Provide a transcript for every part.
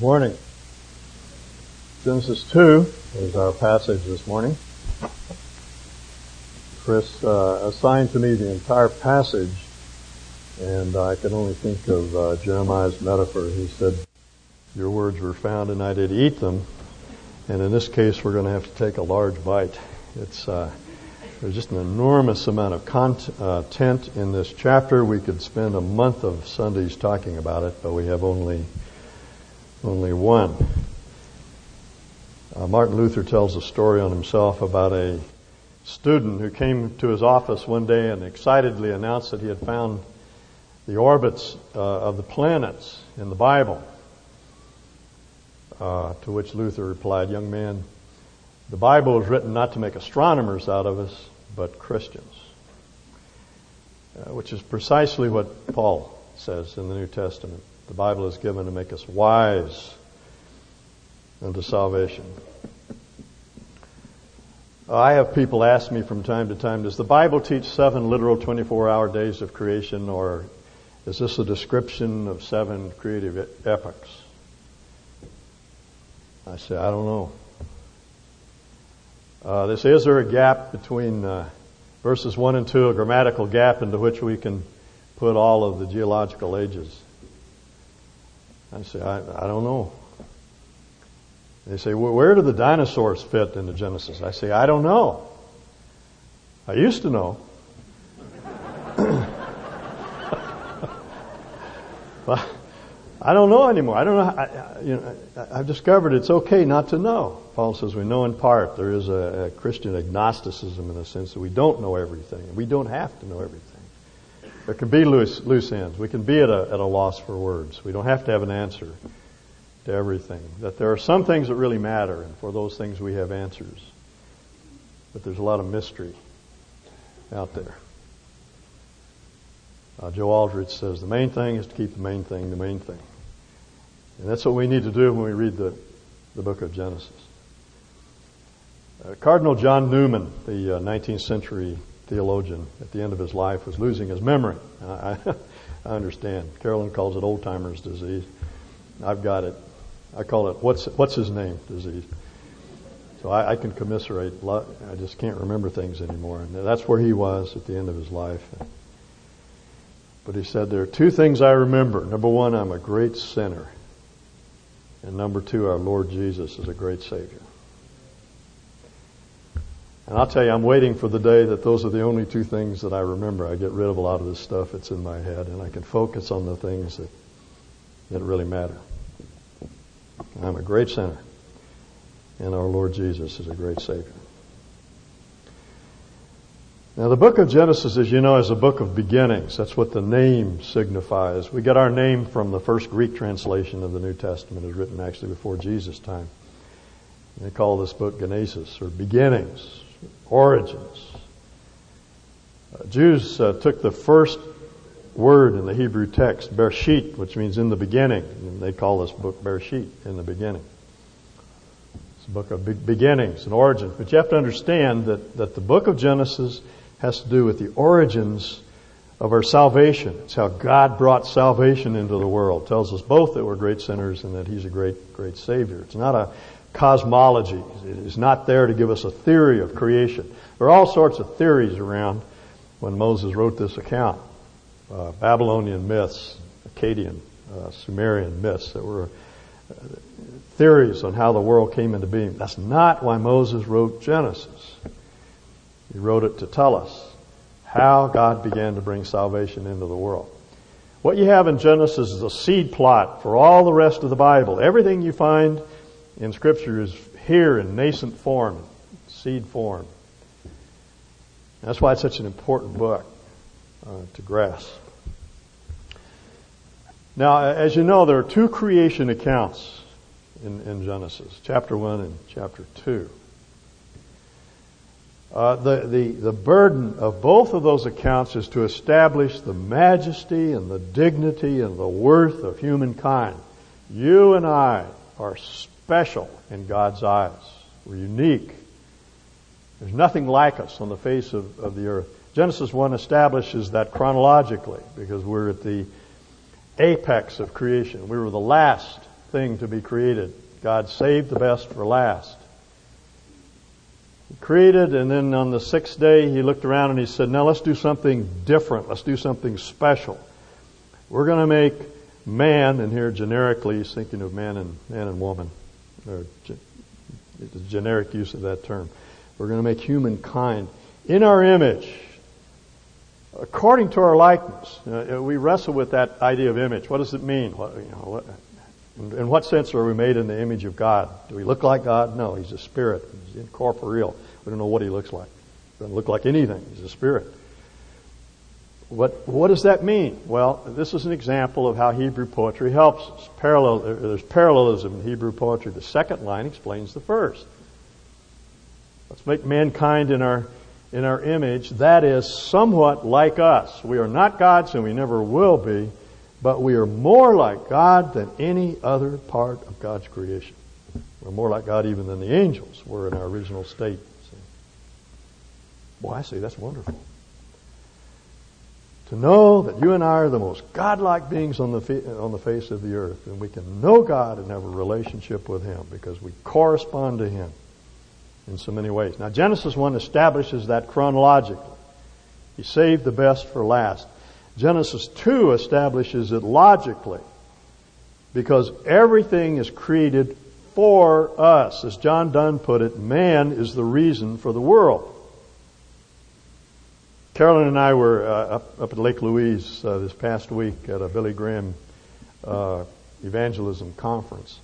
Morning. Genesis 2 is our passage this morning. Chris uh, assigned to me the entire passage, and I can only think of uh, Jeremiah's metaphor. He said, Your words were found, and I did eat them. And in this case, we're going to have to take a large bite. It's uh, there's just an enormous amount of content in this chapter. We could spend a month of Sundays talking about it, but we have only only one. Uh, Martin Luther tells a story on himself about a student who came to his office one day and excitedly announced that he had found the orbits uh, of the planets in the Bible. Uh, to which Luther replied, Young man, the Bible is written not to make astronomers out of us, but Christians. Uh, which is precisely what Paul says in the New Testament. The Bible is given to make us wise unto salvation. I have people ask me from time to time, does the Bible teach seven literal 24 hour days of creation or is this a description of seven creative epochs? I say, I don't know. Uh, say, is there a gap between uh, verses 1 and 2, a grammatical gap into which we can put all of the geological ages? I say, I, I don't know. They say, well, where do the dinosaurs fit into Genesis? I say, I don't know. I used to know. but I don't know anymore. I don't know. I, you know, I've discovered it's okay not to know. Paul says we know in part. There is a, a Christian agnosticism in the sense that we don't know everything. We don't have to know everything. There can be loose, loose ends. We can be at a, at a loss for words. We don't have to have an answer to everything. That there are some things that really matter, and for those things we have answers. But there's a lot of mystery out there. Uh, Joe Aldrich says the main thing is to keep the main thing the main thing. And that's what we need to do when we read the, the book of Genesis. Uh, Cardinal John Newman, the uh, 19th century theologian at the end of his life was losing his memory. I, I understand. Carolyn calls it old timer's disease. I've got it. I call it what's what's his name disease. So I, I can commiserate. I just can't remember things anymore, and that's where he was at the end of his life. But he said there are two things I remember. Number one, I'm a great sinner, and number two, our Lord Jesus is a great Savior. And I'll tell you, I'm waiting for the day that those are the only two things that I remember. I get rid of a lot of this stuff that's in my head, and I can focus on the things that, that really matter. I'm a great sinner, and our Lord Jesus is a great Savior. Now, the book of Genesis, as you know, is a book of beginnings. That's what the name signifies. We get our name from the first Greek translation of the New Testament. It was written actually before Jesus' time. They call this book Genesis, or beginnings origins. Uh, Jews uh, took the first word in the Hebrew text, Bereshit, which means in the beginning, and they call this book Bereshit, in the beginning. It's a book of be- beginnings and origins. But you have to understand that, that the book of Genesis has to do with the origins of our salvation. It's how God brought salvation into the world. It tells us both that we're great sinners and that He's a great, great Savior. It's not a cosmology. It is not there to give us a theory of creation. There are all sorts of theories around when Moses wrote this account. Uh, Babylonian myths, Akkadian, uh, Sumerian myths that were uh, theories on how the world came into being. That's not why Moses wrote Genesis. He wrote it to tell us how God began to bring salvation into the world. What you have in Genesis is a seed plot for all the rest of the Bible. Everything you find in Scripture is here in nascent form, seed form. That's why it's such an important book uh, to grasp. Now, as you know, there are two creation accounts in, in Genesis, chapter 1 and chapter 2. Uh, the, the, the burden of both of those accounts is to establish the majesty and the dignity and the worth of humankind. You and I are special in God's eyes. We're unique. There's nothing like us on the face of, of the earth. Genesis 1 establishes that chronologically because we're at the apex of creation. We were the last thing to be created. God saved the best for last. He created, and then on the sixth day, he looked around and he said, Now let's do something different. Let's do something special. We're going to make man, and here generically he's thinking of man and man and woman, or the generic use of that term. We're going to make humankind in our image, according to our likeness. Uh, we wrestle with that idea of image. What does it mean? What, you know, what, in what sense are we made in the image of God? Do we look like God? No, He's a spirit. He's incorporeal. We don't know what He looks like. He doesn't look like anything. He's a spirit. What, what does that mean? Well, this is an example of how Hebrew poetry helps us. Parallel, uh, there's parallelism in Hebrew poetry. The second line explains the first. Let's make mankind in our, in our image. That is somewhat like us. We are not gods and we never will be, but we are more like God than any other part of God's creation. We're more like God even than the angels were in our original state. See? Boy, I say that's wonderful to know that you and I are the most godlike beings on the, on the face of the earth, and we can know God and have a relationship with Him because we correspond to Him in so many ways. Now, Genesis 1 establishes that chronologically. He saved the best for last. Genesis 2 establishes it logically because everything is created for us. As John Donne put it, man is the reason for the world. Carolyn and I were uh, up, up at Lake Louise uh, this past week at a Billy Graham uh, evangelism conference.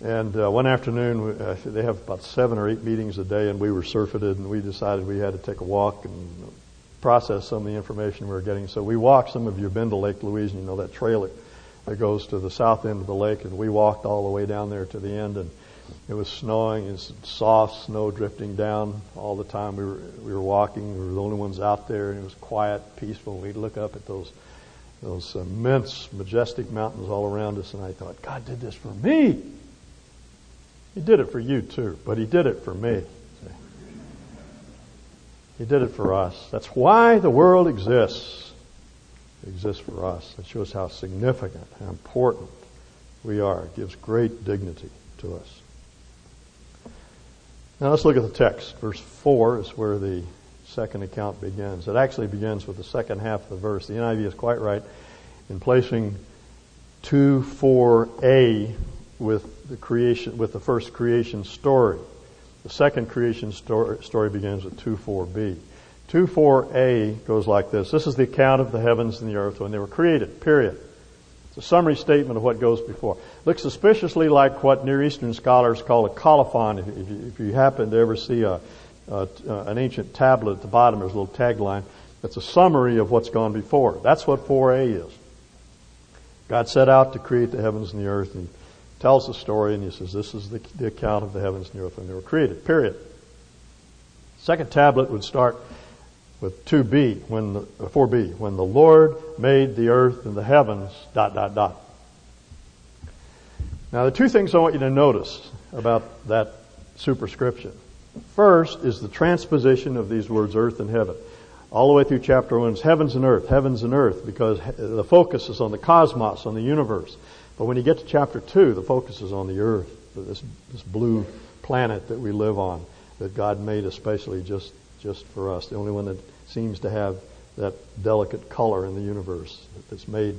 And uh, one afternoon, uh, they have about seven or eight meetings a day, and we were surfeited, and we decided we had to take a walk and process some of the information we were getting. So we walked. Some of you have been to Lake Louise, and you know that trail that, that goes to the south end of the lake, and we walked all the way down there to the end, and it was snowing. It was soft snow drifting down all the time. We were we were walking. We were the only ones out there, and it was quiet, peaceful. We'd look up at those those immense, majestic mountains all around us, and I thought, God did this for me. He did it for you too, but He did it for me. He did it for us. That's why the world exists. It exists for us. It shows how significant, how important we are. It gives great dignity to us. Now let's look at the text. Verse 4 is where the second account begins. It actually begins with the second half of the verse. The NIV is quite right in placing 2 4a with the creation with the first creation story. The second creation story, story begins with 2 4b. 2 4a goes like this. This is the account of the heavens and the earth when they were created. Period. It's a summary statement of what goes before. Looks suspiciously like what Near Eastern scholars call a colophon. If you, if you happen to ever see a, a, an ancient tablet at the bottom, there's a little tagline. That's a summary of what's gone before. That's what 4a is. God set out to create the heavens and the earth, and he tells the story, and he says, "This is the, the account of the heavens and the earth when they were created." Period. Second tablet would start with 2b, when the, 4b, uh, when the Lord made the earth and the heavens, dot, dot, dot. Now the two things I want you to notice about that superscription. First is the transposition of these words earth and heaven. All the way through chapter one, it's heavens and earth, heavens and earth, because the focus is on the cosmos, on the universe. But when you get to chapter two, the focus is on the earth, this, this blue planet that we live on, that God made especially just just for us, the only one that seems to have that delicate color in the universe that's made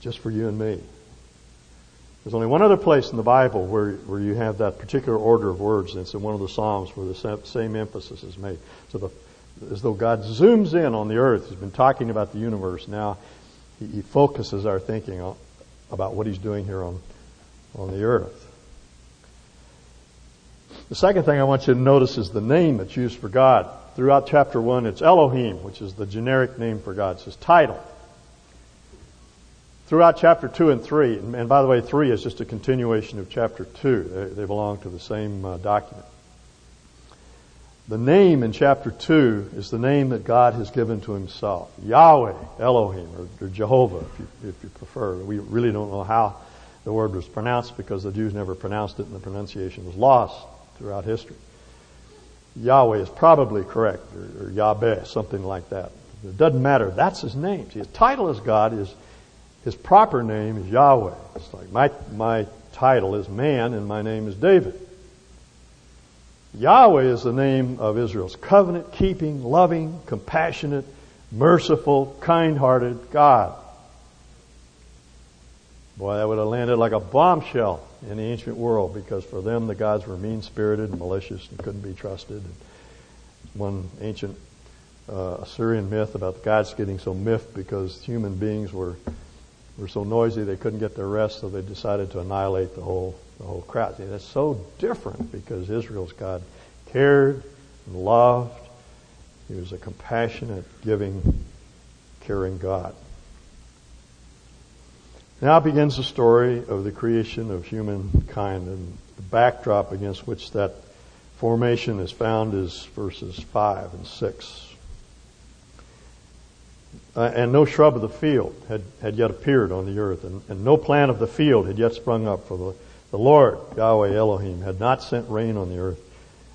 just for you and me. There's only one other place in the Bible where, where you have that particular order of words, and it's in one of the Psalms where the same emphasis is made. So the, as though God zooms in on the earth, He's been talking about the universe. Now He, he focuses our thinking on, about what He's doing here on, on the earth. The second thing I want you to notice is the name that's used for God. Throughout chapter 1, it's Elohim, which is the generic name for God. It's his title. Throughout chapter 2 and 3, and by the way, 3 is just a continuation of chapter 2. They, belong to the same uh, document. The name in chapter 2 is the name that God has given to himself. Yahweh, Elohim, or, or Jehovah, if you, if you prefer. We really don't know how the word was pronounced because the Jews never pronounced it and the pronunciation was lost throughout history. Yahweh is probably correct, or, or Yahweh, something like that. It doesn't matter. That's his name. See, his title as God is, his proper name is Yahweh. It's like My, my title is man and my name is David. Yahweh is the name of Israel's covenant keeping, loving, compassionate, merciful, kind hearted God. Boy, that would have landed like a bombshell in the ancient world because for them the gods were mean spirited and malicious and couldn't be trusted. One ancient uh, Assyrian myth about the gods getting so miffed because human beings were were so noisy they couldn't get their rest, so they decided to annihilate the whole the whole crowd. That's so different because Israel's God cared and loved. He was a compassionate, giving, caring God. Now begins the story of the creation of humankind, and the backdrop against which that formation is found is verses 5 and 6. Uh, and no shrub of the field had, had yet appeared on the earth, and, and no plant of the field had yet sprung up, for the, the Lord, Yahweh Elohim, had not sent rain on the earth.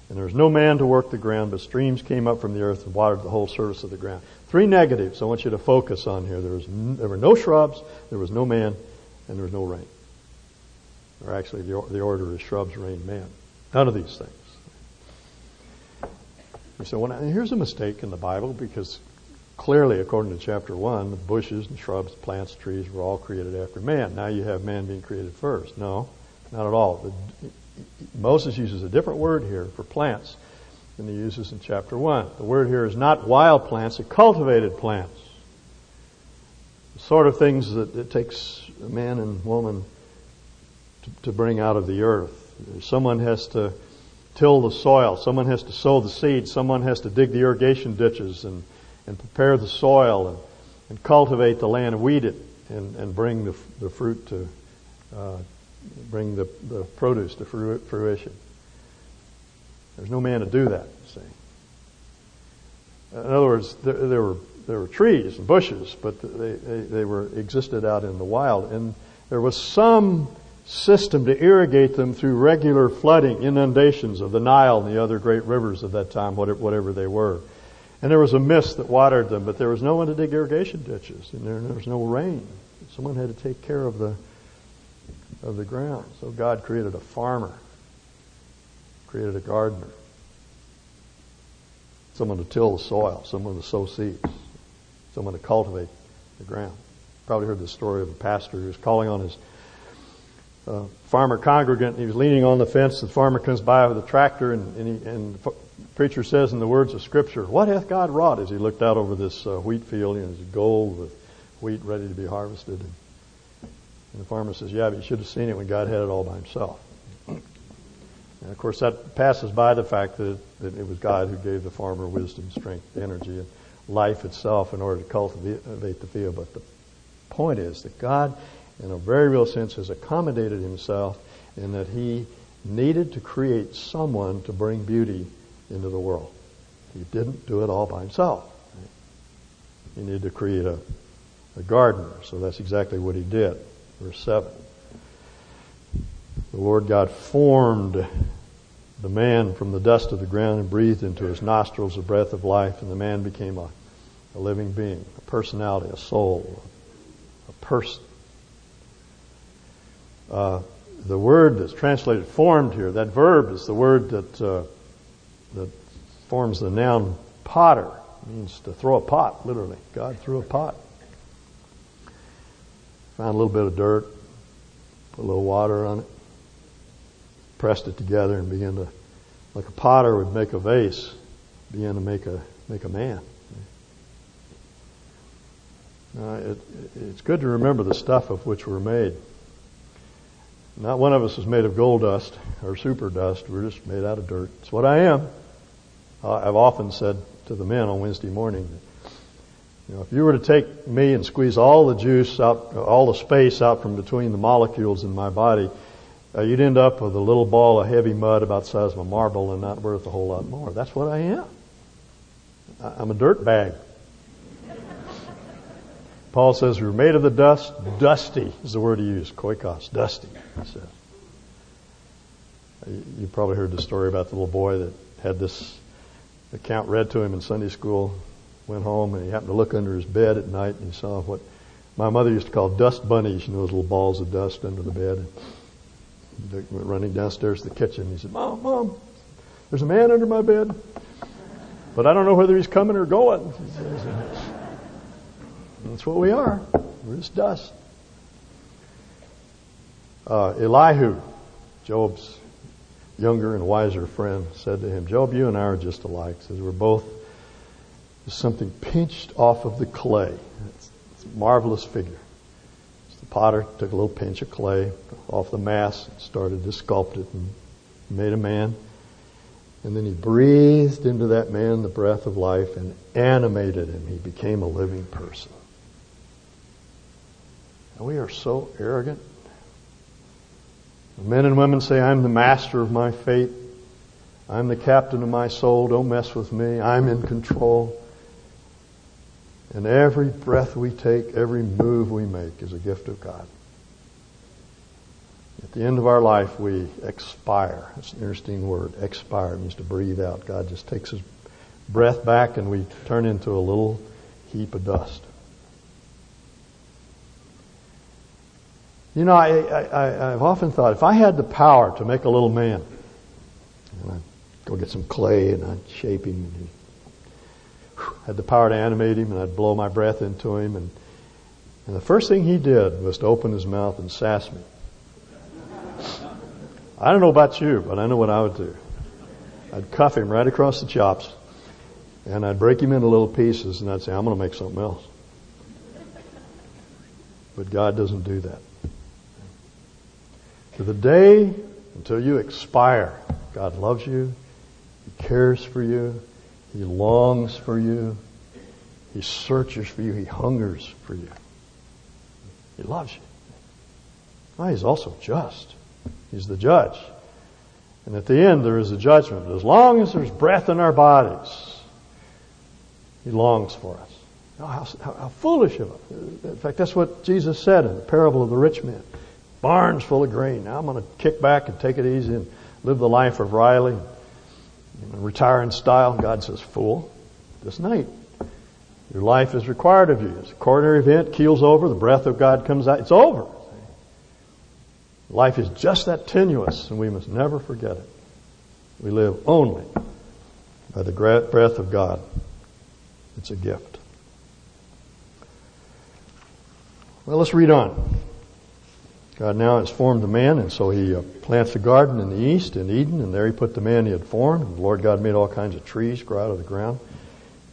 And there was no man to work the ground, but streams came up from the earth and watered the whole surface of the ground. Three negatives I want you to focus on here. There, was there were no shrubs, there was no man, and there was no rain. Or actually, the, the order is shrubs, rain, man. None of these things. You say, well, here's a mistake in the Bible because clearly, according to chapter 1, the bushes and shrubs, plants, trees were all created after man. Now you have man being created first. No, not at all. The, Moses uses a different word here for plants than he uses in chapter 1. The word here is not wild plants, but cultivated plants. The sort of things that it takes a man and woman to, to bring out of the earth. Someone has to till the soil. Someone has to sow the seed. Someone has to dig the irrigation ditches and and prepare the soil and, and cultivate the land and weed it and, and bring the, the fruit to, uh, bring the, the produce to fruition. There's no man to do that, see. In other words, there, there were there were trees and bushes, but they, they, they were existed out in the wild, and there was some system to irrigate them through regular flooding, inundations of the Nile and the other great rivers of that time, whatever they were. And there was a mist that watered them, but there was no one to dig irrigation ditches, and there, there was no rain. Someone had to take care of the of the ground. So God created a farmer, created a gardener, someone to till the soil, someone to sow seeds, someone to cultivate the ground. Probably heard the story of a pastor who was calling on his uh, farmer congregant. He was leaning on the fence. The farmer comes by with a tractor, and, and, he, and preacher says in the words of Scripture, What hath God wrought? As he looked out over this uh, wheat field, and his gold with wheat ready to be harvested. And, the farmer says, Yeah, but you should have seen it when God had it all by himself. And of course, that passes by the fact that, that it was God who gave the farmer wisdom, strength, energy, and life itself in order to cultivate the field. But the point is that God, in a very real sense, has accommodated himself in that he needed to create someone to bring beauty into the world. He didn't do it all by himself. He needed to create a, a gardener, so that's exactly what he did. Verse 7. The Lord God formed the man from the dust of the ground and breathed into his nostrils the breath of life, and the man became a, a living being, a personality, a soul, a person. Uh, the word that's translated formed here, that verb is the word that uh, that forms the noun potter. It means to throw a pot, literally. God threw a pot. Found a little bit of dirt, put a little water on it, pressed it together and began to, like a potter would make a vase, began to make a, make a man. Uh, it, it's good to remember the stuff of which we're made. Not one of us is made of gold dust or super dust. We're just made out of dirt. It's what I am. I've often said to the men on Wednesday morning, you know, if you were to take me and squeeze all the juice out, all the space out from between the molecules in my body, uh, you'd end up with a little ball of heavy mud about the size of a marble and not worth a whole lot more. That's what I am. I'm a dirt bag. Paul says we are made of the dust. Dusty is the word he used. Koikos, dusty. He says. You probably heard the story about the little boy that had this account read to him in Sunday school, went home, and he happened to look under his bed at night and he saw what my mother used to call dust bunnies, you know, those little balls of dust under the bed. And went running downstairs to the kitchen. He said, Mom, Mom, there's a man under my bed, but I don't know whether he's coming or going. That's what we are. We're just dust. Uh, Elihu, Job's younger and wiser friend, said to him, Job, you and I are just alike. Says we're both something pinched off of the clay. It's, it's a marvelous figure. So the potter took a little pinch of clay off the mass, and started to sculpt it, and made a man. And then he breathed into that man the breath of life and animated him. He became a living person. And we are so arrogant. Men and women say, I'm the master of my fate. I'm the captain of my soul. Don't mess with me. I'm in control. And every breath we take, every move we make is a gift of God. At the end of our life, we expire. It's an interesting word. Expire means to breathe out. God just takes his breath back and we turn into a little heap of dust. You know, I, I've often thought if I had the power to make a little man, and I'd go get some clay and I'd shape him, and he had the power to animate him, and I'd blow my breath into him, and, and the first thing he did was to open his mouth and sass me. I don't know about you, but I know what I would do. I'd cuff him right across the chops, and I'd break him into little pieces, and I'd say, I'm going to make something else. But God doesn't do that. To the day until you expire, God loves you, He cares for you, He longs for you, He searches for you, He hungers for you. He loves you. Oh, he's also just. He's the judge. And at the end, there is a judgment. But as long as there's breath in our bodies, He longs for us. Oh, how, how, how, foolish of him. In fact, that's what Jesus said in the parable of the rich man. Barns full of grain. Now I'm going to kick back and take it easy and live the life of Riley. And retire in style. God says, fool, this night. Your life is required of you. It's a coronary event, keels over, the breath of God comes out. It's over. Life is just that tenuous, and we must never forget it. We live only by the breath of God. It's a gift. Well, let's read on. God now has formed the man, and so he uh, plants a garden in the east in Eden, and there he put the man he had formed. And the Lord God made all kinds of trees grow out of the ground,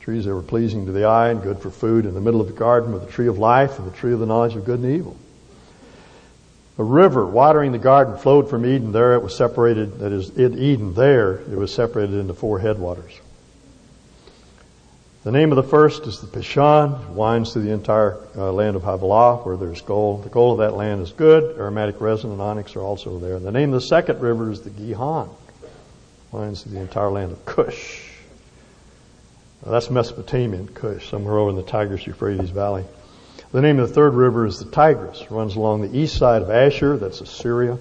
trees that were pleasing to the eye and good for food. In the middle of the garden were the tree of life and the tree of the knowledge of good and evil. A river watering the garden flowed from Eden. There it was separated, that is, in Eden, there it was separated into four headwaters. The name of the first is the Pishon, winds through the entire uh, land of Havilah, where there's gold. The gold of that land is good. Aromatic resin and onyx are also there. The name of the second river is the Gihon, winds through the entire land of Cush. Now, that's Mesopotamian Cush, somewhere over in the Tigris-Euphrates Valley. The name of the third river is the Tigris. It runs along the east side of Ashur, that's Assyria,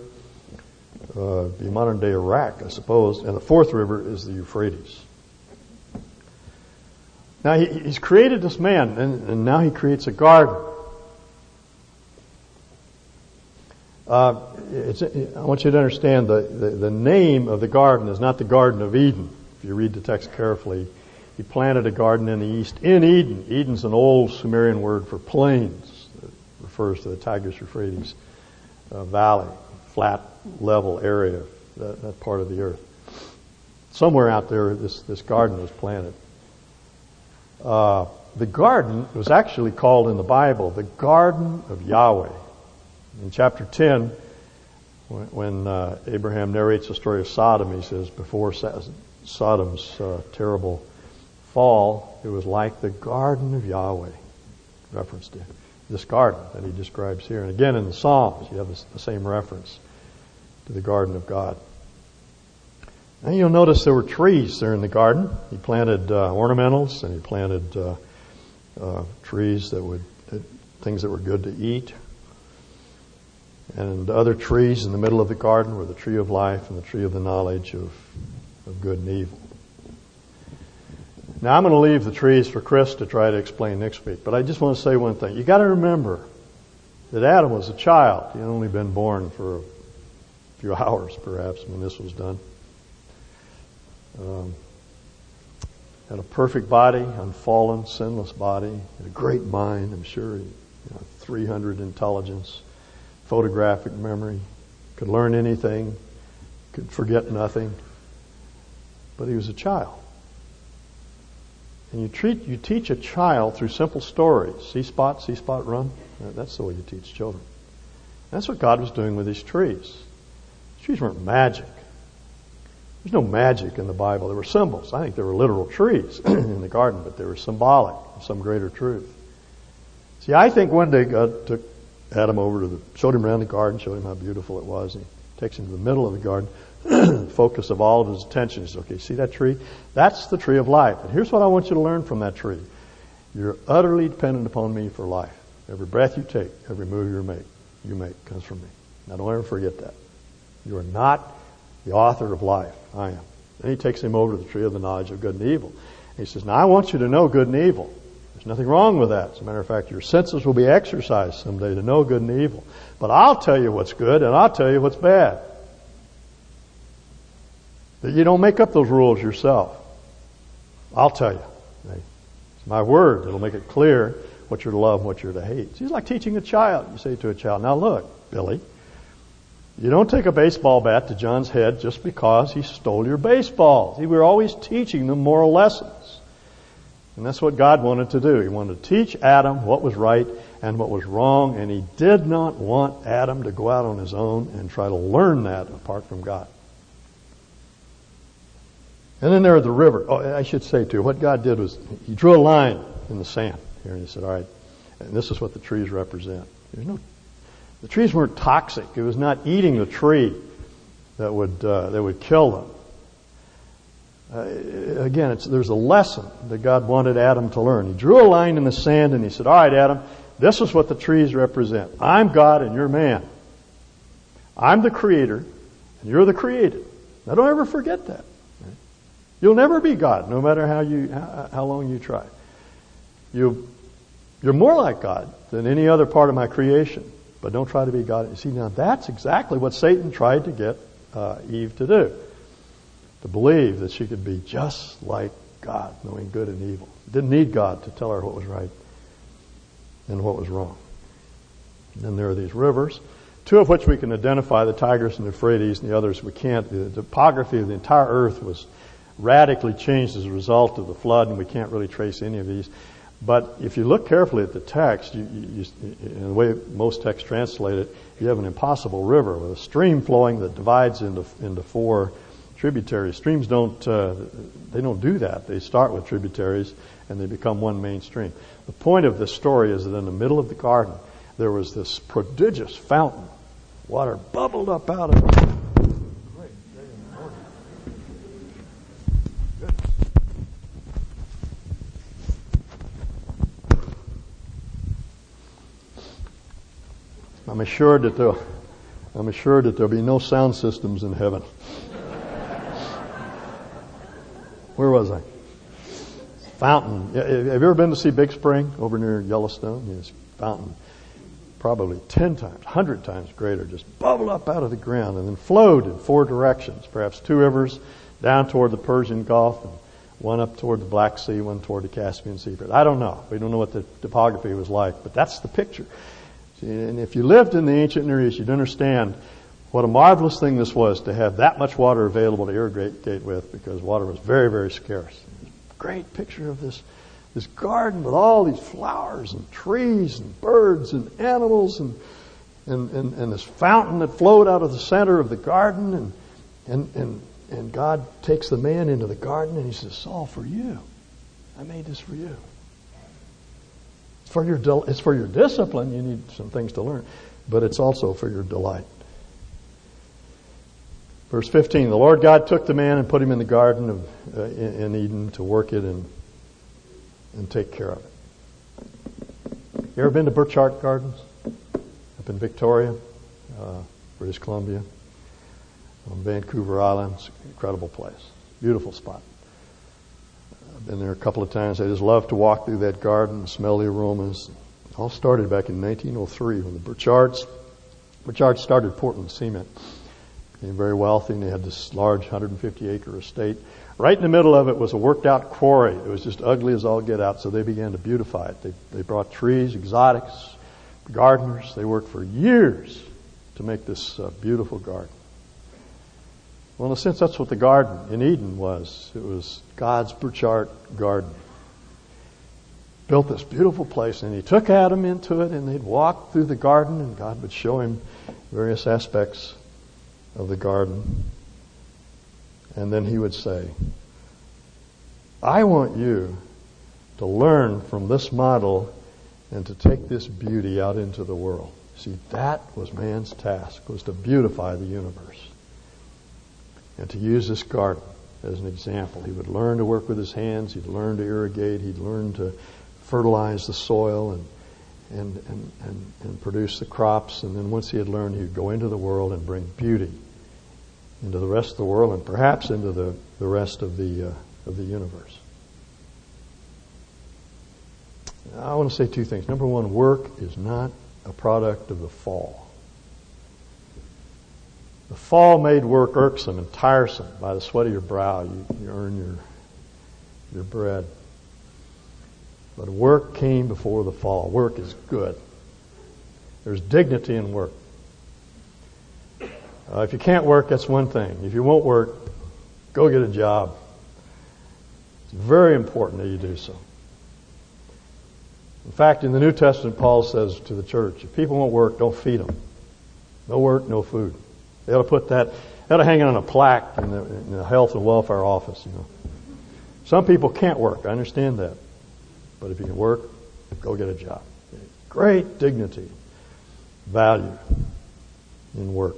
uh, the modern day Iraq, I suppose. And the fourth river is the Euphrates. Now he, he's created this man, and, and, now he creates a garden. Uh, I want you to understand the, the, the name of the garden is not the Garden of Eden. If you read the text carefully, he planted a garden in the east in Eden. Eden's an old Sumerian word for plains. It refers to the Tigris Euphrates uh, valley, flat, level area, that, that part of the earth. Somewhere out there, this, this garden was planted. Uh, the garden was actually called in the Bible the Garden of Yahweh. In chapter 10, when, uh, Abraham narrates the story of Sodom, he says, before Sodom's uh, terrible fall, it was like the garden of Yahweh. Reference to this garden that he describes here. And again in the Psalms, you have the same reference to the garden of God. And you'll notice there were trees there in the garden. He planted uh, ornamentals and he planted uh, uh, trees that would, things that were good to eat. And other trees in the middle of the garden were the tree of life and the tree of the knowledge of, of good and evil. Now I'm going to leave the trees for Chris to try to explain next week, but I just want to say one thing. You got to remember that Adam was a child. He had only been born for a few hours, perhaps, when this was done. Um, had a perfect body, unfallen, sinless body, had a great mind, I'm sure. You know, 300 intelligence, photographic memory, could learn anything, could forget nothing. But he was a child. And you treat, you teach a child through simple stories. See spot, see spot, run. That's the way you teach children. That's what God was doing with these trees. These trees weren't magic. There's no magic in the Bible. There were symbols. I think there were literal trees in the garden, but they were symbolic of some greater truth. See, I think one day God took Adam over to the, showed him around the garden, showed him how beautiful it was, and he takes him to the middle of the garden, focus of all of his attention is, okay, see that tree? That's the tree of life. And here's what I want you to learn from that tree. You're utterly dependent upon me for life. Every breath you take, every move you make, you make comes from me. Now don't ever forget that. You are not the author of life. I am. Then he takes him over to the tree of the knowledge of good and evil. And he says, now I want you to know good and evil. There's nothing wrong with that. As a matter of fact, your senses will be exercised someday to know good and evil. But I'll tell you what's good and I'll tell you what's bad. That you don't make up those rules yourself. I'll tell you. It's my word. It'll make it clear what you're to love and what you're to hate. It's like teaching a child. You say to a child, now look, Billy, you don't take a baseball bat to John's head just because he stole your baseball. See, we're always teaching them moral lessons. And that's what God wanted to do. He wanted to teach Adam what was right and what was wrong, and he did not want Adam to go out on his own and try to learn that apart from God. And then there are the river. Oh, I should say too, what God did was He drew a line in the sand here, and He said, "All right, and this is what the trees represent." There's no, the trees weren't toxic. It was not eating the tree that would uh, that would kill them. Uh, again, there's a lesson that God wanted Adam to learn. He drew a line in the sand, and He said, "All right, Adam, this is what the trees represent. I'm God, and you're man. I'm the Creator, and you're the created. Now, don't ever forget that." You'll never be God, no matter how you how, long you try. You you're more like God than any other part of my creation, but don't try to be God. See, now that's exactly what Satan tried to get uh, Eve to do, to believe that she could be just like God, knowing good and evil. Didn't need God to tell her what was right and what was wrong. And then there are these rivers, two of which we can identify, the Tigris and the Euphrates, and the others we can't. The topography of the entire earth was radically changed as a result of the flood, and we can't really trace any of these. But if you look carefully at the text, you, you, in the way most texts translate it, you have an impossible river with a stream flowing that divides into into four tributaries. Streams don't uh, they don't do that. They start with tributaries and they become one main stream. The point of this story is that in the middle of the garden there was this prodigious fountain. Water bubbled up out of it I'm assured that there, I'm assured that there'll be no sound systems in heaven. Where was I? Fountain. Have you ever been to see Big Spring over near Yellowstone? Yes, fountain. Probably ten times, hundred times greater, just bubble up out of the ground and then flowed in four directions. Perhaps two rivers down toward the Persian Gulf and one up toward the Black Sea, one toward the Caspian Sea. But I don't know. We don't know what the topography was like, but that's the picture. And if you lived in the ancient Near East, you'd understand what a marvelous thing this was to have that much water available to irrigate with because water was very, very scarce. Great picture of this, this garden with all these flowers and trees and birds and animals and, and, and, and this fountain that flowed out of the center of the garden and, and, and, and God takes the man into the garden and he says, "All for you. I made this for you. It's for your, del- it's for your discipline. You need some things to learn. But it's also for your delight. Verse 15, the Lord God took the man and put him in the garden of, uh, in, in, Eden to work it and, and take care of it. You ever been to Butchart Gardens? Up in Victoria, uh, British Columbia, on Vancouver Island. It's an incredible place. Beautiful spot. Been there a couple of times. I just love to walk through that garden, and smell the aromas. All started back in 1903 when the Butcharts, Butcharts started Portland Cement. Became very wealthy and they had this large 150 acre estate. Right in the middle of it was a worked out quarry. It was just ugly as all get out, so they began to beautify it. They, they brought trees, exotics, gardeners. They worked for years to make this uh, beautiful garden. Well, in a sense, that's what the garden in Eden was. It was God's Butchart garden. Built this beautiful place, and he took Adam into it, and they'd walk through the garden, and God would show him various aspects of the garden. And then he would say, I want you to learn from this model and to take this beauty out into the world. See, that was man's task, was to beautify the universe. And to use this garden as an example. He would learn to work with his hands, he'd learn to irrigate, he'd learn to fertilize the soil and, and, and, and, and produce the crops. And then once he had learned, he'd go into the world and bring beauty into the rest of the world and perhaps into the, the rest of the, uh, of the universe. I want to say two things. Number one, work is not a product of the fall. The fall made work irksome and tiresome. By the sweat of your brow, you, you earn your, your bread. But work came before the fall. Work is good. There's dignity in work. Uh, if you can't work, that's one thing. If you won't work, go get a job. It's very important that you do so. In fact, in the New Testament, Paul says to the church, if people won't work, don't feed them. No work, no food. They ought to put that, they ought to hang it on a plaque in the, in the health and welfare office, you know. Some people can't work. I understand that. But if you can work, go get a job. Great dignity, value in work.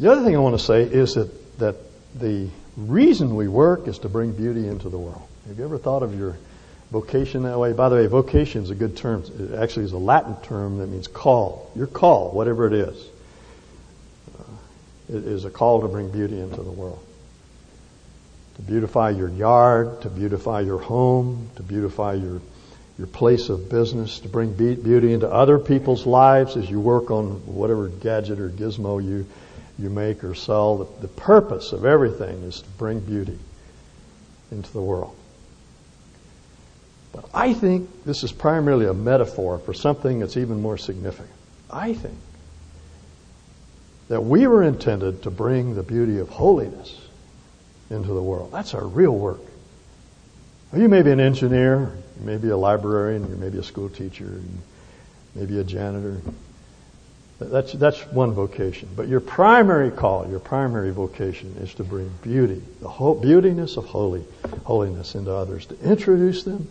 The other thing I want to say is that, that the reason we work is to bring beauty into the world. Have you ever thought of your vocation that way? By the way, vocation is a good term. It actually is a Latin term that means call. Your call, whatever it is, is a call to bring beauty into the world. To beautify your yard, to beautify your home, to beautify your your place of business, to bring beauty into other people's lives as you work on whatever gadget or gizmo you you make or sell. The, the purpose of everything is to bring beauty into the world. But I think this is primarily a metaphor for something that's even more significant. I think that we were intended to bring the beauty of holiness into the world. That's our real work. You may be an engineer, you may be a librarian, you may be a school teacher, maybe a janitor, that's, that's one vocation. But your primary call, your primary vocation is to bring beauty, the whole beautiness of holy, holiness into others, to introduce them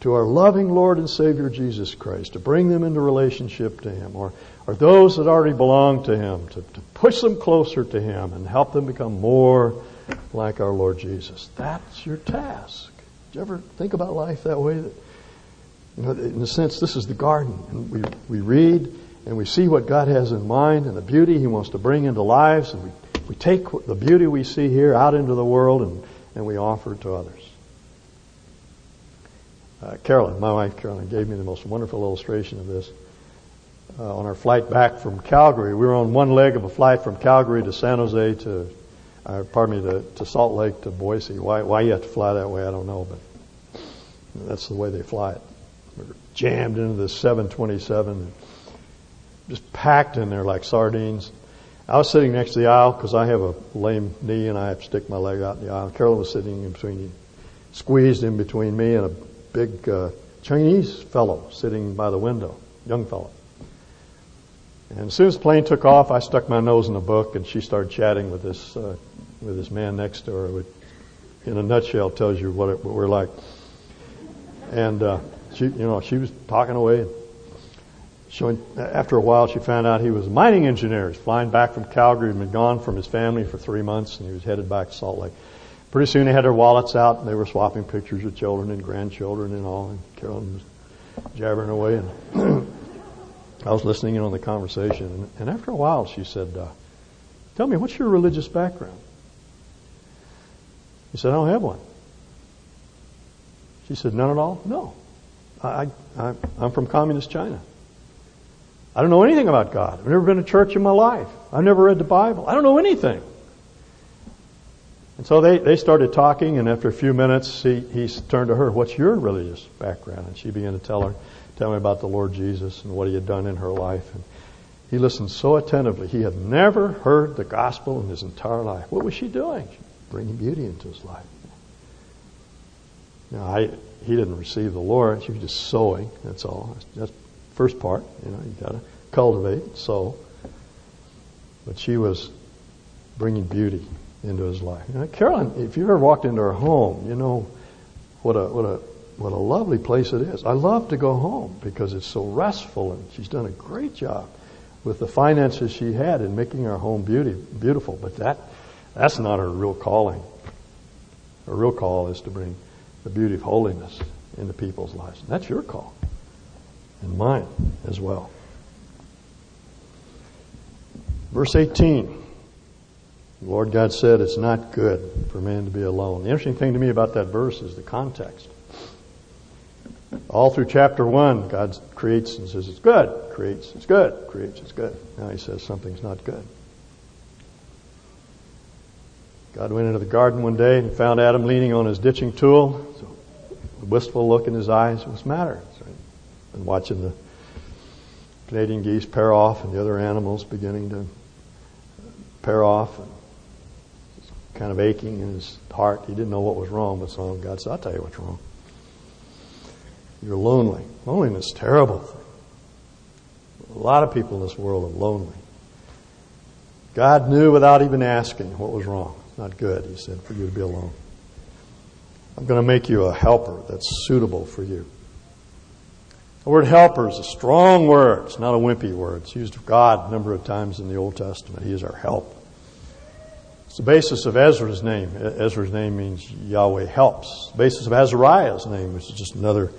to our loving Lord and Savior Jesus Christ, to bring them into relationship to Him, or, or those that already belong to Him, to, to push them closer to Him and help them become more like our Lord Jesus. That's your task. Did you ever think about life that way? You know, in a sense, this is the garden. And we, we read and we see what God has in mind and the beauty He wants to bring into lives, and we, we take the beauty we see here out into the world and, and we offer it to others. Uh, Carolyn, my wife Carolyn, gave me the most wonderful illustration of this. Uh, on our flight back from Calgary, we were on one leg of a flight from Calgary to San Jose to, uh, pardon me, to, to Salt Lake to Boise. Why, why you have to fly that way, I don't know, but that's the way they fly it. We were jammed into the 727 just packed in there like sardines. I was sitting next to the aisle because I have a lame knee and I have to stick my leg out in the aisle. Carolyn was sitting in between, squeezed in between me and a big uh, Chinese fellow sitting by the window, young fellow. And as soon as the plane took off, I stuck my nose in the book, and she started chatting with this uh, with this man next to her. Which, in a nutshell, tells you what, it, what we're like. And uh, she, you know, she was talking away. And showing, after a while, she found out he was a mining engineer. He's flying back from Calgary. He'd been gone from his family for three months, and he was headed back to Salt Lake. Pretty soon, they had their wallets out, and they were swapping pictures of children and grandchildren and all. And Carolyn was jabbering away, and I was listening in on the conversation. And, after a while, she said, uh, "Tell me, what's your religious background?" He said, "I don't have one." She said, "None at all." No. I, I, I'm from communist China. I don't know anything about God. I've never been to church in my life. I've never read the Bible. I don't know anything. And so they, they started talking, and after a few minutes, he, he turned to her, What's your religious background? And she began to tell her, tell me about the Lord Jesus and what he had done in her life. And he listened so attentively. He had never heard the gospel in his entire life. What was she doing? Bringing beauty into his life. Now, I, he didn't receive the Lord. She was just sowing. That's all. That's first part. You know, you got to cultivate, sow. But she was bringing beauty into his life. You know, Carolyn, if you ever walked into her home, you know what a what a what a lovely place it is. I love to go home because it's so restful, and she's done a great job with the finances she had in making our home beauty beautiful. But that that's not her real calling. Her real call is to bring the beauty of holiness into people's lives. And that's your call. And mine as well. Verse 18. The Lord God said it's not good for man to be alone. The interesting thing to me about that verse is the context. All through chapter 1, God creates and says it's good, creates, it's good, creates, it's good. Now he says something's not good. God went into the garden one day and found Adam leaning on his ditching tool. So, a wistful look in his eyes. What's the matter? And watching the Canadian geese pair off and the other animals beginning to pair off. And kind of aching in his heart. He didn't know what was wrong, but so God said, I'll tell you what's wrong. You're lonely. Loneliness is terrible. Thing. A lot of people in this world are lonely. God knew without even asking what was wrong. Not good, he said, for you to be alone. I'm going to make you a helper that's suitable for you. The word helper is a strong word. It's not a wimpy word. It's used of God a number of times in the Old Testament. He is our help. It's the basis of Ezra's name. Ezra's name means Yahweh helps. The basis of Azariah's name, which is just another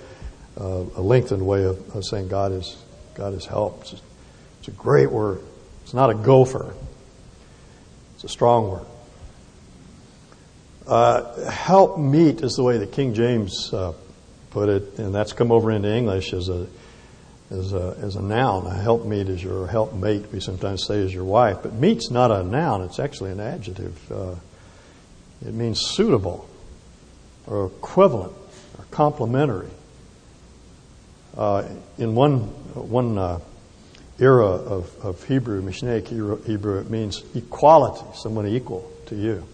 uh, a lengthened way of, of, saying God is God is help. It's, it's a great word. It's not a gopher. It's a strong word. Uh, help meet is the way that King James uh, put it, and that's come over into English as a as a, as a noun. A helpmeet is your helpmate, we sometimes say is your wife. But meet's not a noun, it's actually an adjective. Uh, it means suitable or equivalent or complementary. Uh, in one, one uh, era of, of Hebrew, Mishnaic Hebrew, it means equality, someone equal to you.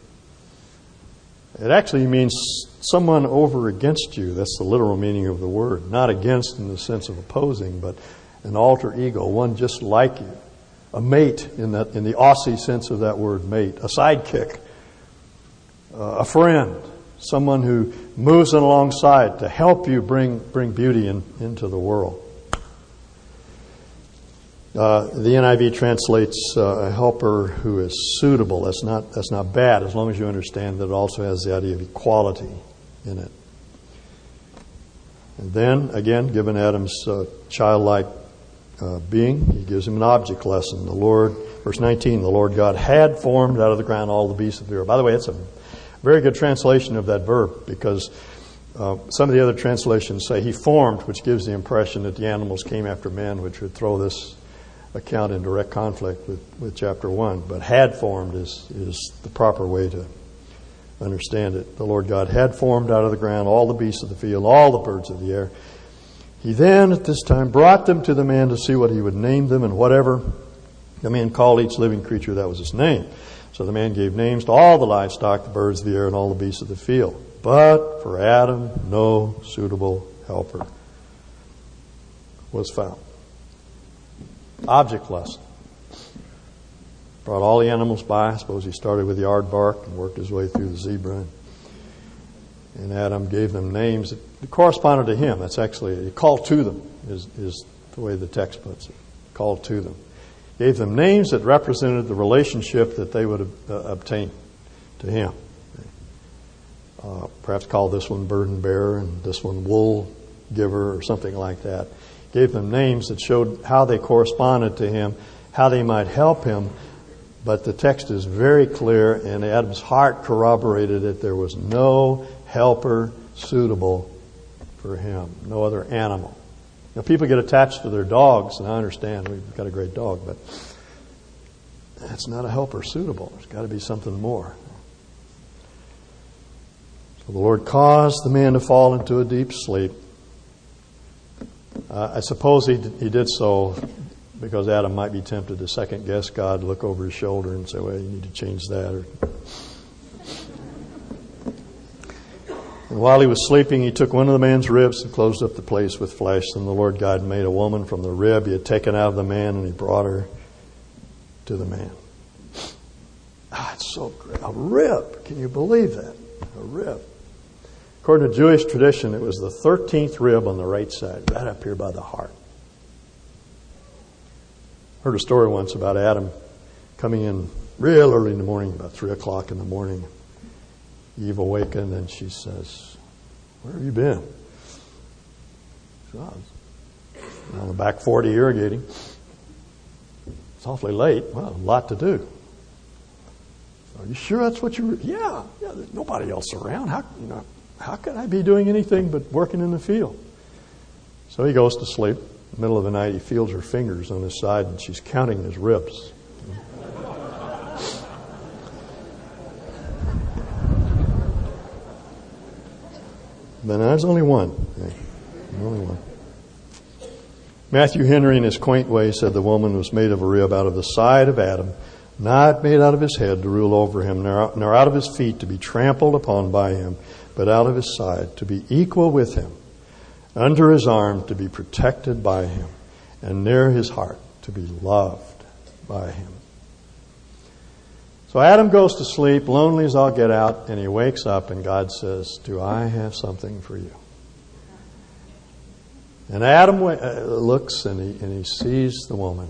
It actually means someone over against you. That's the literal meaning of the word. Not against in the sense of opposing, but an alter ego, one just like you. A mate in, that, in the Aussie sense of that word, mate. A sidekick. Uh, a friend. Someone who moves alongside to help you bring, bring beauty in, into the world. Uh, the NIV translates uh, a helper who is suitable. That's not, that's not bad as long as you understand that it also has the idea of equality in it. And then, again, given Adam's uh, childlike uh, being, he gives him an object lesson. The Lord, verse 19, the Lord God had formed out of the ground all the beasts of the earth. By the way, it's a very good translation of that verb because uh, some of the other translations say he formed, which gives the impression that the animals came after man, which would throw this account in direct conflict with, with chapter 1. But had formed is, is the proper way to understand it. The Lord God had formed out of the ground all the beasts of the field, all the birds of the air. He then, at this time, brought them to the man to see what he would name them, and whatever the man called each living creature, that was his name. So the man gave names to all the livestock, the birds of the air, and all the beasts of the field. But for Adam, no suitable helper was found object lesson. Brought all the animals by. I suppose he started with the aardvark and worked his way through the zebra. And Adam gave them names that corresponded to him. That's actually, a call to them, is, is the way the text puts it. Called to them. Gave them names that represented the relationship that they would uh, obtain to him. Uh, perhaps call this one burden bearer and this one wool giver or something like that gave them names that showed how they corresponded to him, how they might help him. But the text is very clear, and Adam's heart corroborated it. There was no helper suitable for him, no other animal. Now, people get attached to their dogs, and I understand we've got a great dog, but that's not a helper suitable. There's got to be something more. So the Lord caused the man to fall into a deep sleep. Uh, I suppose he, he did so because Adam might be tempted to second guess God, look over his shoulder and say, well, you need to change that. Or... And while he was sleeping, he took one of the man's ribs and closed up the place with flesh. Then the Lord God made a woman from the rib he had taken out of the man, and he brought her to the man. Ah, it's so great. A rib. Can you believe that? A rib. According to Jewish tradition, it was the 13th rib on the right side, right up here by the heart. Heard a story once about Adam coming in real early in the morning, about 3 o'clock in the morning. Eve awakened and she says, Where have you been? Says, on the back 40 irrigating. It's awfully late. Well, a lot to do. Are you sure that's what you? Yeah, yeah. There's nobody else around. How you know? How could I be doing anything but working in the field? So he goes to sleep. Middle of the night, he feels her fingers on his side, and she's counting his ribs. But there's only one. Only one. Matthew Henry, in his quaint way, said the woman was made of a rib out of the side of Adam not made out of his head to rule over him, nor out of his feet to be trampled upon by him, but out of his side to be equal with him, under his arm to be protected by him, and near his heart to be loved by him. So Adam goes to sleep, lonely as all get out, and he wakes up, and God says, Do I have something for you? And Adam uh, looks and he, and he sees the woman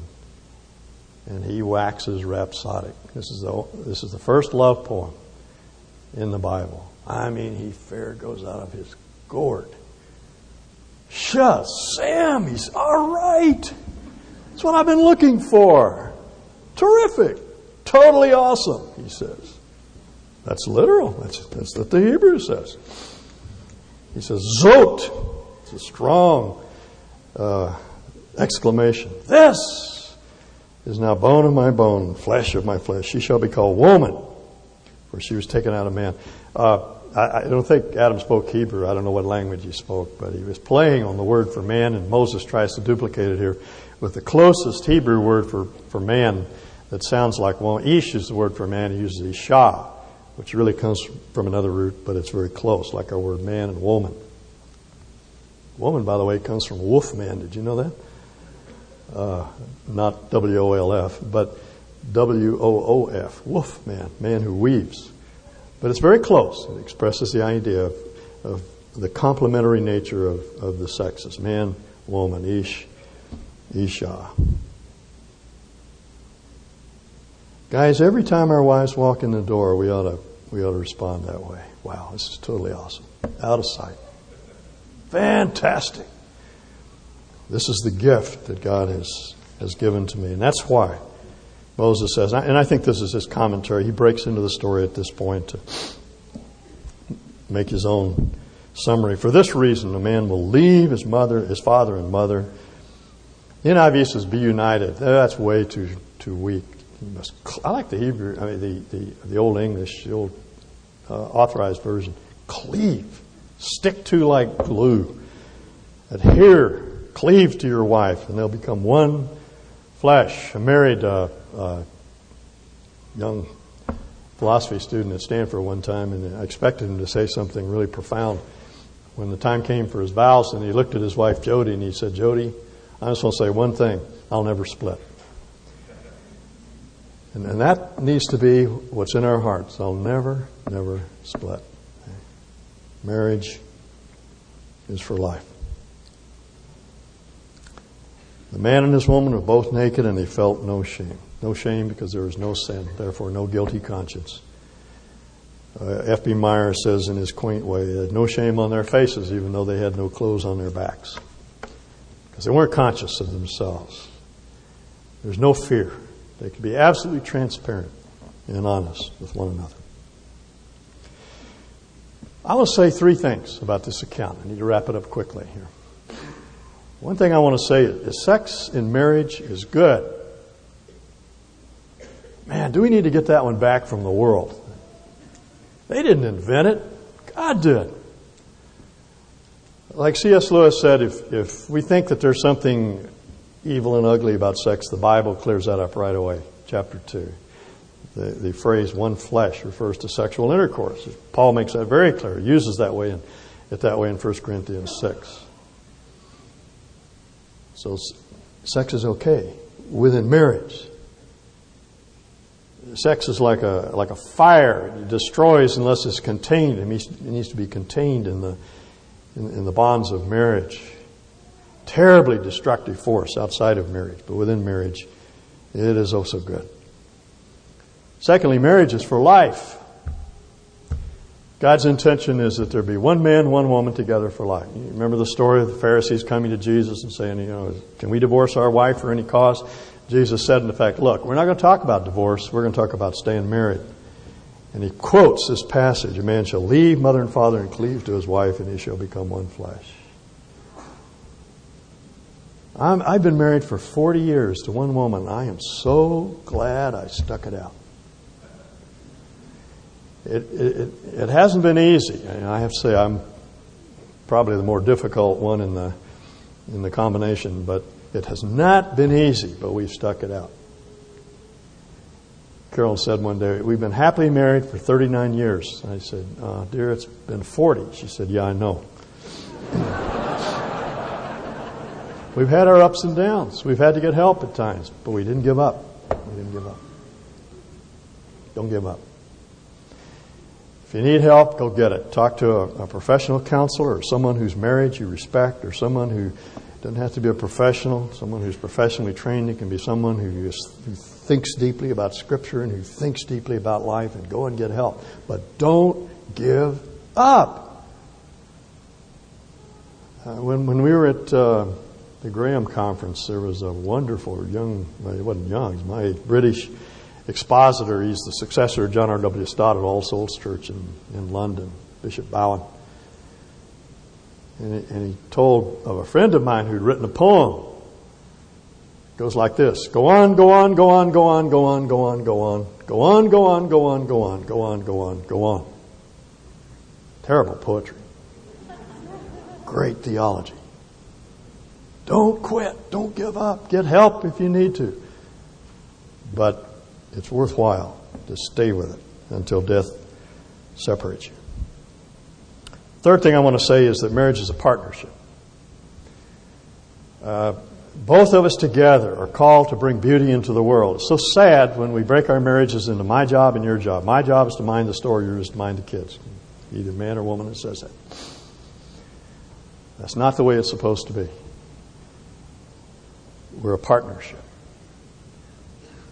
and he waxes rhapsodic. This is the this is the first love poem in the Bible. I mean, he fair goes out of his gourd. Shut, Sam, he's all right. That's what I've been looking for. Terrific. Totally awesome, he says. That's literal. That's, that's what the Hebrew says. He says, Zot. It's a strong uh, exclamation. This is now bone of my bone, flesh of my flesh. She shall be called woman, for she was taken out of man. Uh, I, I, don't think Adam spoke Hebrew. I don't know what language he spoke, but he was playing on the word for man, and Moses tries to duplicate it here with the closest Hebrew word for, for man that sounds like woman. Ish is the word for man. He uses Isha, which really comes from another root, but it's very close, like our word man and woman. Woman, by the way, comes from wolf man. Did you know that? uh, not W O L F, but W O O F, wolf man, man who weaves. But it's very close. It expresses the idea of, of the complementary nature of, of the sexes man, woman, ish, isha. Guys, every time our wives walk in the door, we ought to, we ought to respond that way. Wow, this is totally awesome. Out of sight. Fantastic. This is the gift that God has, has given to me. And that's why Moses says, and I think this is his commentary. He breaks into the story at this point to make his own summary. For this reason, a man will leave his mother, his father and mother. The NIV says, be united. That's way too, too weak. Must, I like the Hebrew, I mean, the, the, the Old English, the Old uh, Authorized Version. Cleave. Stick to like glue. Adhere cleave to your wife, and they'll become one flesh. I married a, a young philosophy student at Stanford one time, and I expected him to say something really profound. When the time came for his vows, and he looked at his wife Jody, and he said, "Jody, I just want to say one thing: I'll never split." And, and that needs to be what's in our hearts. I'll never, never split. Marriage is for life. The man and his woman were both naked and they felt no shame. No shame because there was no sin, therefore, no guilty conscience. Uh, F.B. Meyer says in his quaint way, they had no shame on their faces, even though they had no clothes on their backs. Because they weren't conscious of themselves. There's no fear. They could be absolutely transparent and honest with one another. I want to say three things about this account. I need to wrap it up quickly here. One thing I want to say is sex in marriage is good. Man, do we need to get that one back from the world? They didn't invent it. God did. Like C.S. Lewis said, if, if we think that there's something evil and ugly about sex, the Bible clears that up right away. Chapter 2. The, the phrase one flesh refers to sexual intercourse. Paul makes that very clear. He uses that way in, it that way in 1 Corinthians 6. So sex is okay within marriage. Sex is like a, like a fire. It destroys unless it's contained. It needs, it needs to be contained in the, in, in the bonds of marriage. Terribly destructive force outside of marriage, but within marriage, it is oh also good. Secondly, marriage is for life. God's intention is that there be one man, one woman together for life. You remember the story of the Pharisees coming to Jesus and saying, you know, can we divorce our wife for any cause? Jesus said, in effect, look, we're not going to talk about divorce. We're going to talk about staying married. And he quotes this passage A man shall leave mother and father and cleave to his wife, and he shall become one flesh. I have been married for 40 years to one woman. I am so glad I stuck it out. It, it, it hasn't been easy. I have to say I'm probably the more difficult one in the, in the combination, but it has not been easy, but we've stuck it out. Carol said one day, We've been happily married for 39 years. I said, uh, Dear, it's been 40. She said, Yeah, I know. We've had our ups and downs. We've had to get help at times, but we didn't give up. We didn't give up. Don't give up. If you need help, go get it. Talk to a, a, professional counselor or someone whose marriage you respect or someone who doesn't have to be a professional, someone who's professionally trained. It can be someone who, is, who thinks deeply about Scripture and who thinks deeply about life and go and get help. But don't give up. Uh, when, when we were at uh, the Graham conference, there was a wonderful young, well, he wasn't young, he's my British expositor. He's the successor of John R.W. Stott at All Souls Church in, in London, Bishop Baughen. And he, and he told of a friend of mine who'd written a poem. It goes like this Go on, go on, go on, go on, go on, go on, go on, go on, go on, go on, go on, go on, go on, go on. Terrible poetry. Great theology. Don't quit. Don't give up. Get help if you need to. But it's worthwhile to stay with it until death separates you. Third thing I want to say is that marriage is a partnership. Uh, both of us together are called to bring beauty into the world. It's so sad when we break our marriages into my job and your job. My job is to mind the store, yours is to mind the kids. Either man or woman that says that. That's not the way it's supposed to be. We're a partnership.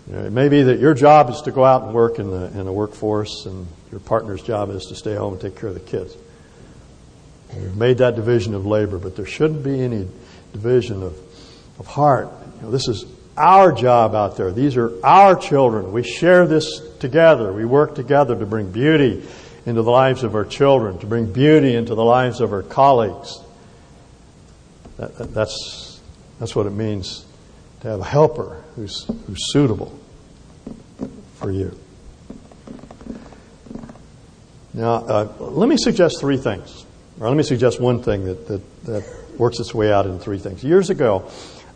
You know, it may be that your job is to go out and work in the, in the workforce, and your partner's job is to stay home and take care of the kids. We've made that division of labor, but there shouldn't be any division of, of heart. You know, this is our job out there. These are our children. We share this together. We work together to bring beauty into the lives of our children, to bring beauty into the lives of our colleagues. That, that, that's, that's what it means to have a helper who's, who's suitable for you. Now, uh, let me suggest three things. Or let me suggest one thing that, that, that works its way out in three things. Years ago,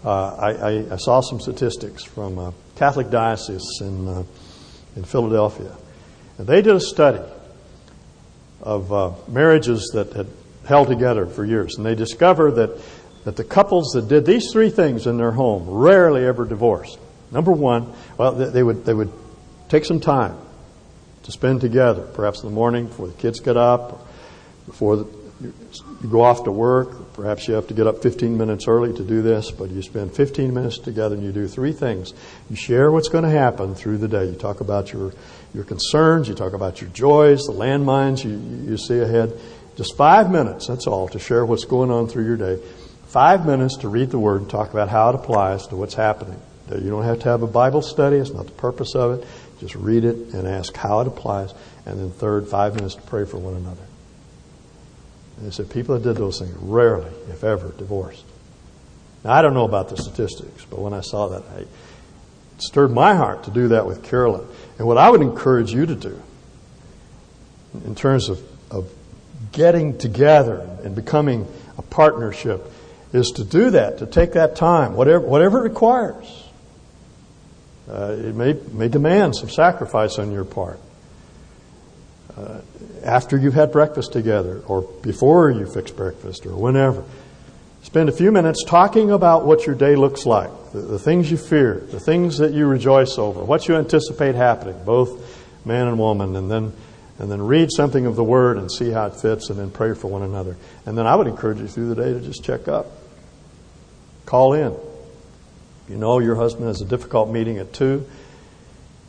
uh, I, I, saw some statistics from a Catholic diocese in, uh, in Philadelphia. And they did a study of uh, marriages that had held together for years. And they discovered that that the couples that did these three things in their home rarely ever divorced. Number one, well, they would, they would take some time to spend together, perhaps in the morning before the kids get up, before the, you go off to work. Perhaps you have to get up 15 minutes early to do this, but you spend 15 minutes together and you do three things. You share what's going to happen through the day. You talk about your, your concerns, you talk about your joys, the landmines you, you see ahead. Just five minutes, that's all, to share what's going on through your day five minutes to read the Word and talk about how it applies to what's happening. You don't have to have a Bible study, it's not the purpose of it. Just read it and ask how it applies. And then, third, five minutes to pray for one another. And they said people that did those things rarely, if ever, divorced. Now, I don't know about the statistics, but when I saw that, I, it stirred my heart to do that with Carolyn. And what I would encourage you to do in terms of, of getting together and becoming a partnership is to do that, to take that time, whatever, whatever it requires. Uh, it may, may demand some sacrifice on your part. Uh, after you've had breakfast together, or before you fix breakfast, or whenever. Spend a few minutes talking about what your day looks like, the, the things you fear, the things that you rejoice over, what you anticipate happening, both man and woman, and then and then read something of the Word and see how it fits, and then pray for one another. And then I would encourage you through the day to just check up. Call in. You know your husband has a difficult meeting at 2.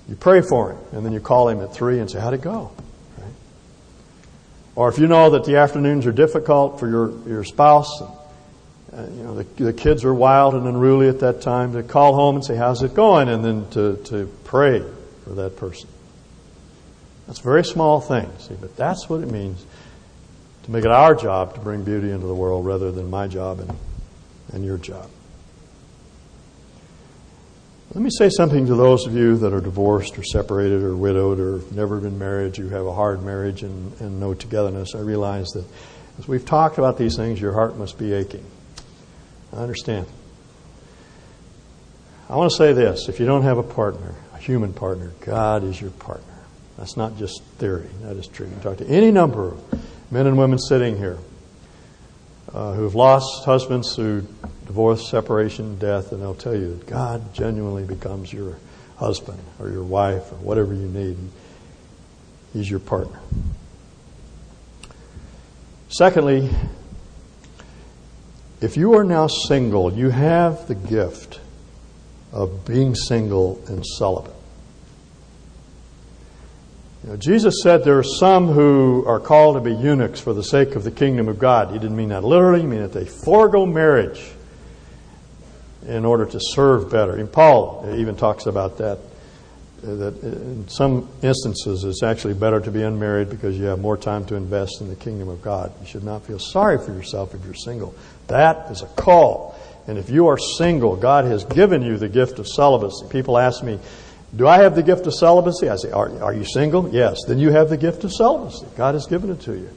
You pray for him, and then you call him at 3 and say, How'd it go? Right? Or if you know that the afternoons are difficult for your, your spouse, uh, you know, the, the kids are wild and unruly at that time, to call home and say, How's it going? And then to, to pray for that person. That's a very small thing, see, but that's what it means to make it our job to bring beauty into the world rather than my job and, and your job. Let me say something to those of you that are divorced or separated or widowed or never been married, you have a hard marriage and, and no togetherness. I realize that as we've talked about these things, your heart must be aching. I understand. I want to say this if you don't have a partner, a human partner, God is your partner. That's not just theory, that is true. You can talk to any number of men and women sitting here uh, who have lost husbands through divorce, separation, death, and they'll tell you that God genuinely becomes your husband or your wife or whatever you need. He's your partner. Secondly, if you are now single, you have the gift of being single and celibate. Jesus said there are some who are called to be eunuchs for the sake of the kingdom of God. He didn't mean that literally, he meant that they forego marriage in order to serve better. And Paul even talks about that. That in some instances it's actually better to be unmarried because you have more time to invest in the kingdom of God. You should not feel sorry for yourself if you're single. That is a call. And if you are single, God has given you the gift of celibacy. People ask me, do I have the gift of celibacy? I say, are, are you single? Yes. Then you have the gift of celibacy. God has given it to you.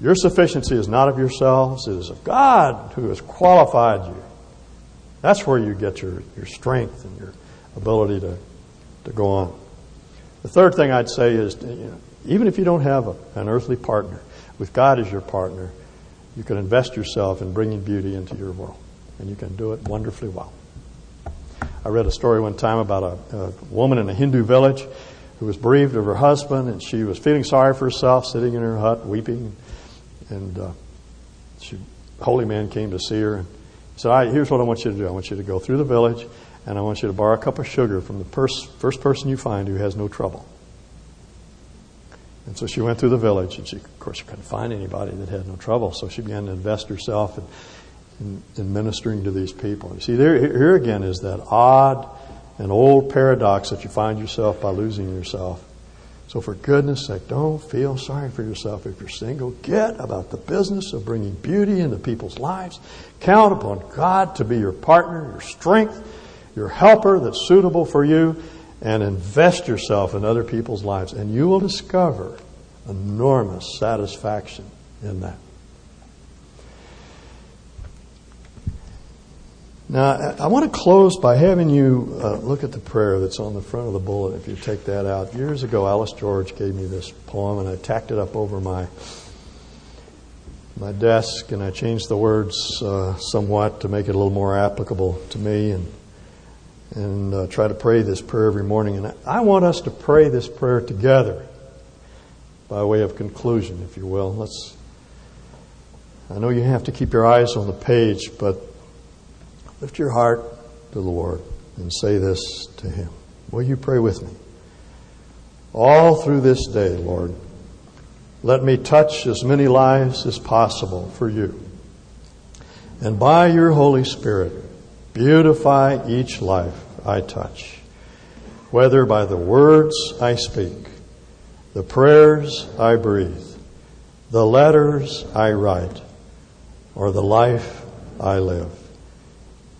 Your sufficiency is not of yourselves, it is of God who has qualified you. That's where you get your, your strength and your ability to, to go on. The third thing I'd say is you know, even if you don't have a, an earthly partner, with God as your partner, you can invest yourself in bringing beauty into your world. And you can do it wonderfully well. I read a story one time about a, a woman in a Hindu village who was bereaved of her husband, and she was feeling sorry for herself, sitting in her hut weeping. And uh, she, holy man came to see her and said, right, "Here's what I want you to do. I want you to go through the village, and I want you to borrow a cup of sugar from the pers- first person you find who has no trouble." And so she went through the village, and she, of course, she couldn't find anybody that had no trouble. So she began to invest herself in in, in ministering to these people. You see, there, here again is that odd and old paradox that you find yourself by losing yourself. So, for goodness sake, don't feel sorry for yourself if you're single. Get about the business of bringing beauty into people's lives. Count upon God to be your partner, your strength, your helper that's suitable for you, and invest yourself in other people's lives. And you will discover enormous satisfaction in that. Now, I want to close by having you uh, look at the prayer that's on the front of the bullet. If you take that out, years ago, Alice George gave me this poem, and I tacked it up over my my desk, and I changed the words uh, somewhat to make it a little more applicable to me, and and uh, try to pray this prayer every morning. And I want us to pray this prayer together, by way of conclusion, if you will. Let's. I know you have to keep your eyes on the page, but Lift your heart to the Lord and say this to Him. Will you pray with me? All through this day, Lord, let me touch as many lives as possible for you. And by your Holy Spirit, beautify each life I touch, whether by the words I speak, the prayers I breathe, the letters I write or the life I live.